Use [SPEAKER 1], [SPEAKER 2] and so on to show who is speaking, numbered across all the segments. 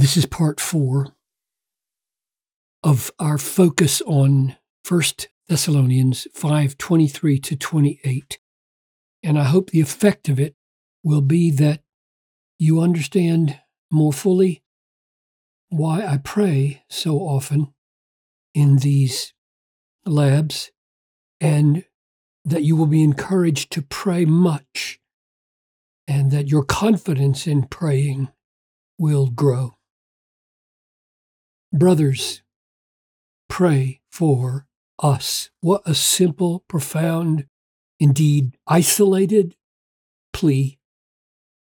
[SPEAKER 1] This is part four of our focus on 1 Thessalonians 5 23 to 28. And I hope the effect of it will be that you understand more fully why I pray so often in these labs and that you will be encouraged to pray much and that your confidence in praying will grow. Brothers, pray for us. What a simple, profound, indeed isolated plea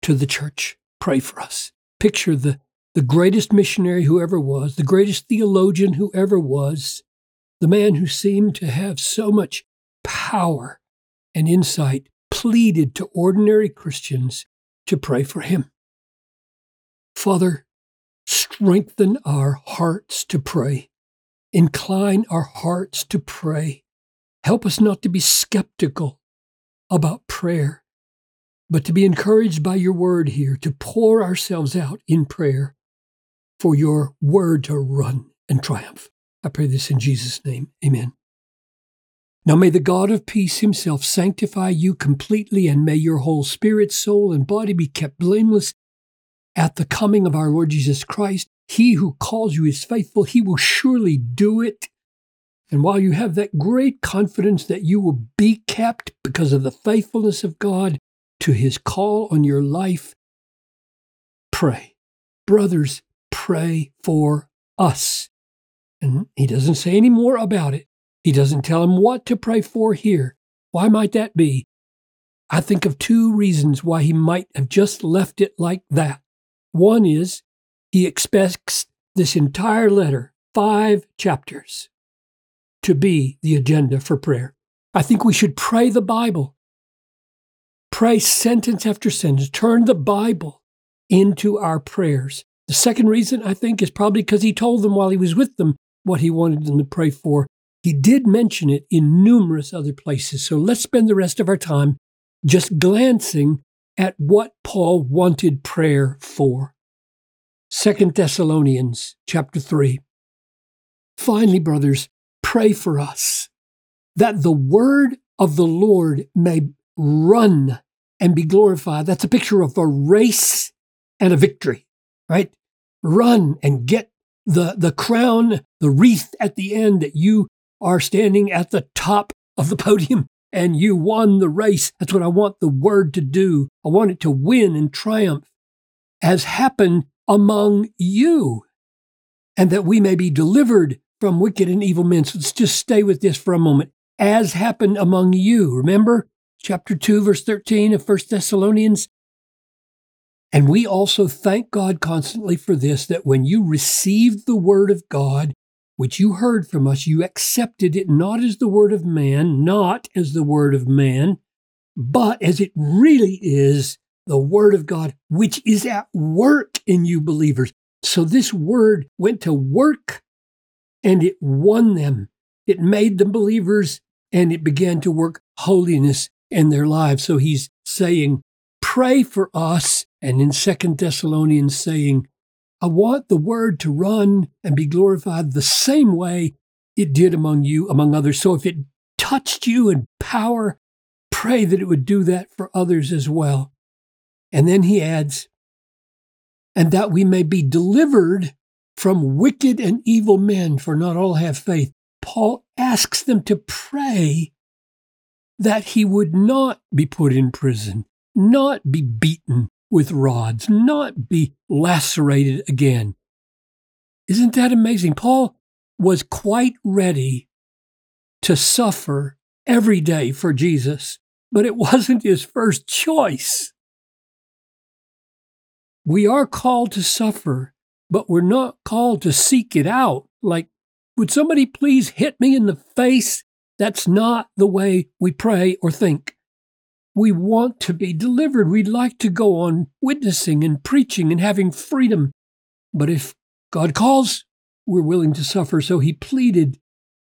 [SPEAKER 1] to the church. Pray for us. Picture the, the greatest missionary who ever was, the greatest theologian who ever was, the man who seemed to have so much power and insight, pleaded to ordinary Christians to pray for him. Father, strengthen our hearts to pray. Incline our hearts to pray. Help us not to be skeptical about prayer, but to be encouraged by your word here, to pour ourselves out in prayer for your word to run and triumph. I pray this in Jesus' name. Amen. Now may the God of peace himself sanctify you completely, and may your whole spirit, soul, and body be kept blameless at the coming of our Lord Jesus Christ. He who calls you is faithful, he will surely do it. And while you have that great confidence that you will be kept because of the faithfulness of God to his call on your life, pray. Brothers, pray for us. And he doesn't say any more about it. He doesn't tell him what to pray for here. Why might that be? I think of two reasons why he might have just left it like that. One is he expects this entire letter, five chapters, to be the agenda for prayer. I think we should pray the Bible. Pray sentence after sentence. Turn the Bible into our prayers. The second reason, I think, is probably because he told them while he was with them what he wanted them to pray for. He did mention it in numerous other places. So let's spend the rest of our time just glancing at what Paul wanted prayer for. Second Thessalonians chapter 3. Finally, brothers, pray for us that the word of the Lord may run and be glorified. That's a picture of a race and a victory, right? Run and get the, the crown, the wreath at the end that you are standing at the top of the podium and you won the race. That's what I want the word to do. I want it to win and triumph, as happened among you, and that we may be delivered from wicked and evil men. So let's just stay with this for a moment. As happened among you. Remember chapter 2, verse 13 of 1 Thessalonians? And we also thank God constantly for this that when you received the word of God, which you heard from us, you accepted it not as the word of man, not as the word of man, but as it really is the word of God, which is at work in you believers. So this word went to work and it won them. It made them believers and it began to work holiness in their lives. So he's saying, pray for us. And in Second Thessalonians saying, I want the word to run and be glorified the same way it did among you, among others. So if it touched you in power, pray that it would do that for others as well. And then he adds, and that we may be delivered from wicked and evil men, for not all have faith. Paul asks them to pray that he would not be put in prison, not be beaten, with rods, not be lacerated again. Isn't that amazing? Paul was quite ready to suffer every day for Jesus, but it wasn't his first choice. We are called to suffer, but we're not called to seek it out. Like, would somebody please hit me in the face? That's not the way we pray or think. We want to be delivered. We'd like to go on witnessing and preaching and having freedom. But if God calls, we're willing to suffer. So he pleaded.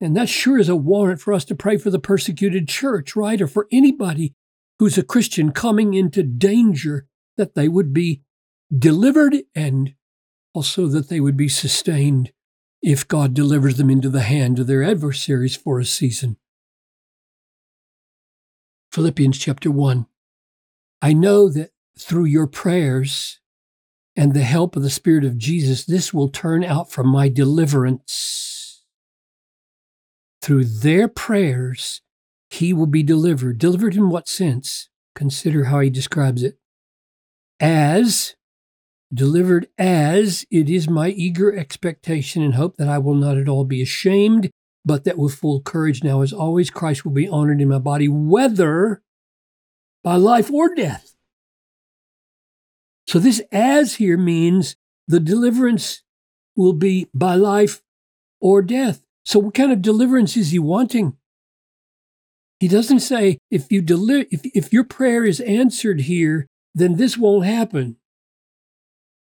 [SPEAKER 1] And that sure is a warrant for us to pray for the persecuted church, right? Or for anybody who's a Christian coming into danger that they would be delivered and also that they would be sustained if God delivers them into the hand of their adversaries for a season. Philippians chapter 1. I know that through your prayers and the help of the Spirit of Jesus, this will turn out for my deliverance. Through their prayers, he will be delivered. Delivered in what sense? Consider how he describes it. As delivered as it is my eager expectation and hope that I will not at all be ashamed, but that with full courage now as always Christ will be honored in my body, whether by life or death. So this as here means the deliverance will be by life or death. So what kind of deliverance is he wanting? He doesn't say if you deli- if, if your prayer is answered here, then this won't happen.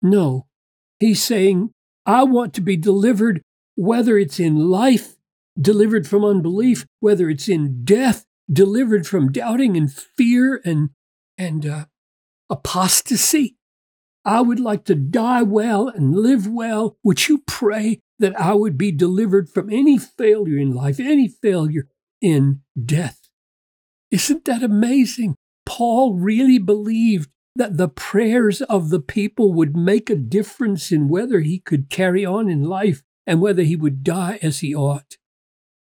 [SPEAKER 1] No, he's saying, I want to be delivered, whether it's in life, delivered from unbelief, whether it's in death, delivered from doubting and fear and, and uh, apostasy. I would like to die well and live well. Would you pray that I would be delivered from any failure in life, any failure in death? Isn't that amazing? Paul really believed that the prayers of the people would make a difference in whether he could carry on in life and whether he would die as he ought.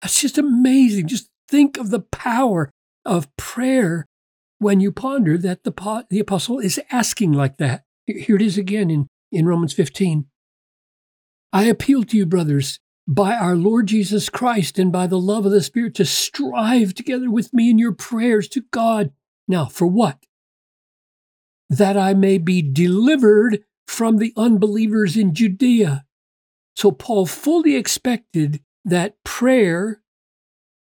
[SPEAKER 1] That's just amazing. Just think of the power of prayer when you ponder that the, the apostle is asking like that. Here it is again in, in Romans 15. I appeal to you, brothers, by our Lord Jesus Christ and by the love of the Spirit, to strive together with me in your prayers to God. Now, for what? that I may be delivered from the unbelievers in Judea. So Paul fully expected that prayer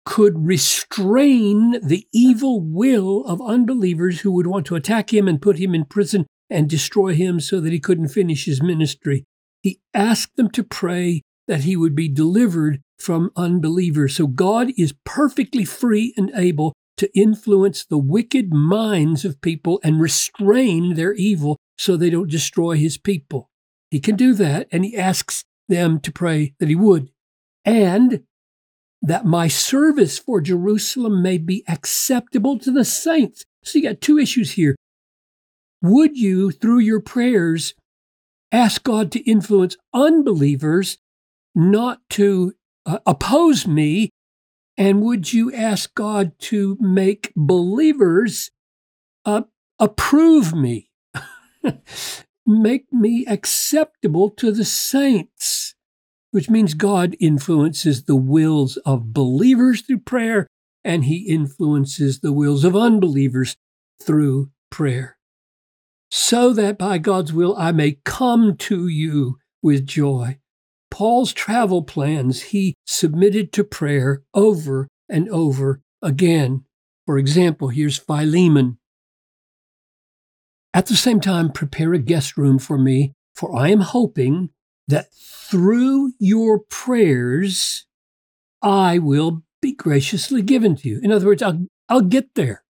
[SPEAKER 1] could restrain the evil will of unbelievers who would want to attack him and put him in prison and destroy him so that he couldn't finish his ministry. He asked them to pray that he would be delivered from unbelievers. So God is perfectly free and able to influence the wicked minds of people and restrain their evil so they don't destroy his people. He can do that, and he asks them to pray that he would. And that my service for Jerusalem may be acceptable to the saints. So you got two issues here. Would you, through your prayers, ask God to influence unbelievers not to uh, oppose me and would you ask God to make believers uh, approve me, make me acceptable to the saints? Which means God influences the wills of believers through prayer, and He influences the wills of unbelievers through prayer. So that by God's will I may come to you with joy Paul's travel plans he submitted to prayer over and over again. For example, here's Philemon. At the same time, prepare a guest room for me, for I am hoping that through your prayers, I will be graciously given to you. In other words, I'll, I'll get there.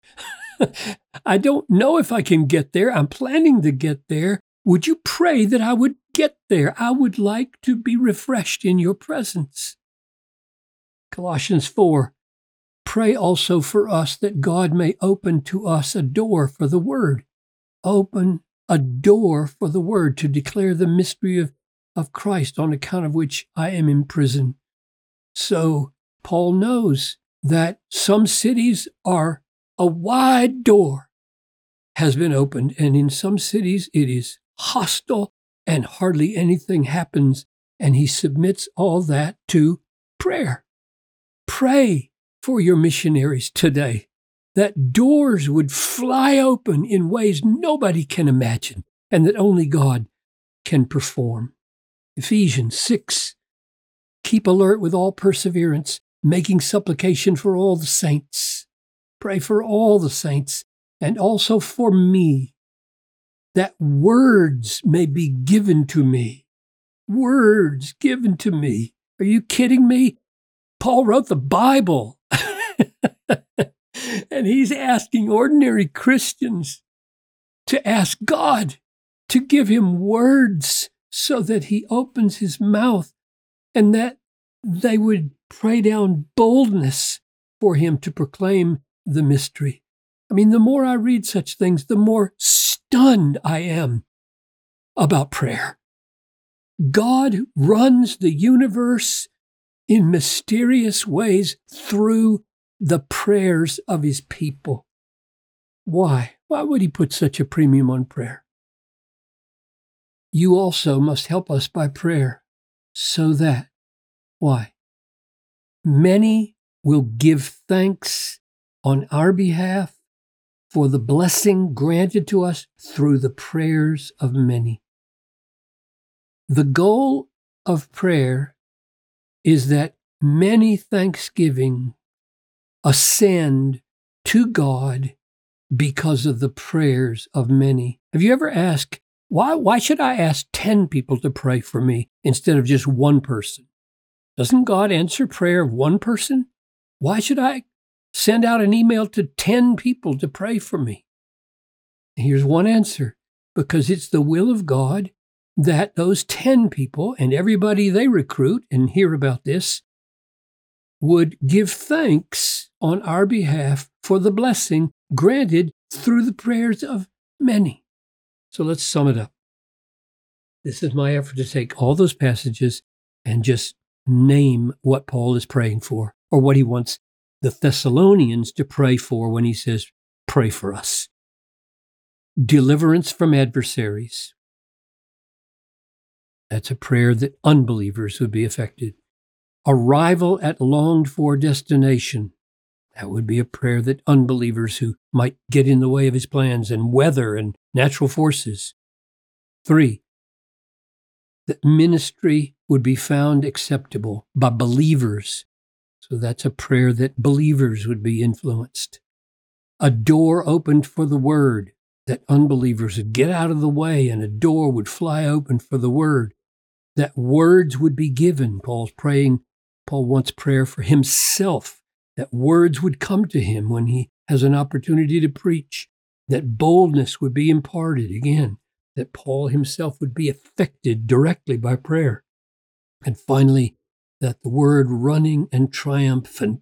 [SPEAKER 1] I don't know if I can get there. I'm planning to get there, would you pray that I would get there? I would like to be refreshed in your presence. Colossians 4 Pray also for us that God may open to us a door for the word. Open a door for the word to declare the mystery of, of Christ on account of which I am in prison. So Paul knows that some cities are a wide door has been opened, and in some cities it is hostile, and hardly anything happens. And he submits all that to prayer. Pray for your missionaries today that doors would fly open in ways nobody can imagine and that only God can perform. Ephesians 6 Keep alert with all perseverance, making supplication for all the saints. Pray for all the saints and also for me, that words may be given to me. Words given to me. Are you kidding me? Paul wrote the Bible. and he's asking ordinary Christians to ask God to give him words so that he opens his mouth and that they would pray down boldness for him to proclaim the mystery. I mean, the more I read such things, the more stunned I am about prayer. God runs the universe in mysterious ways through the prayers of his people. Why? Why would he put such a premium on prayer? You also must help us by prayer so that, why? Many will give thanks on our behalf for the blessing granted to us through the prayers of many. The goal of prayer is that many thanksgiving ascend to God because of the prayers of many. Have you ever asked, why, why should I ask 10 people to pray for me instead of just one person? Doesn't God answer prayer of one person? Why should I send out an email to 10 people to pray for me? Here's one answer because it's the will of God that those 10 people and everybody they recruit and hear about this would give thanks on our behalf for the blessing granted through the prayers of many. So let's sum it up. This is my effort to take all those passages and just name what Paul is praying for or what he wants the Thessalonians to pray for when he says, Pray for us. Deliverance from adversaries. That's a prayer that unbelievers would be affected. Arrival at longed for destination. That would be a prayer that unbelievers who might get in the way of his plans and weather and natural forces. Three, that ministry would be found acceptable by believers. So that's a prayer that believers would be influenced. A door opened for the word, that unbelievers would get out of the way and a door would fly open for the word that words would be given. Paul's praying, Paul wants prayer for himself, that words would come to him when he has an opportunity to preach, that boldness would be imparted again, that Paul himself would be affected directly by prayer. And finally, that the word running and triumphant,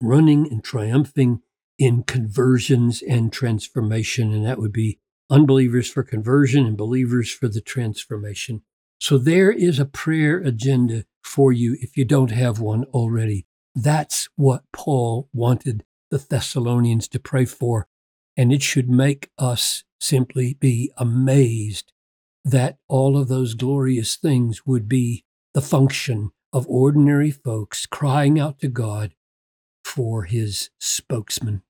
[SPEAKER 1] running and triumphing in conversions and transformation, and that would be unbelievers for conversion and believers for the transformation. So there is a prayer agenda for you if you don't have one already. That's what Paul wanted the Thessalonians to pray for. And it should make us simply be amazed that all of those glorious things would be the function of ordinary folks crying out to God for his spokesman.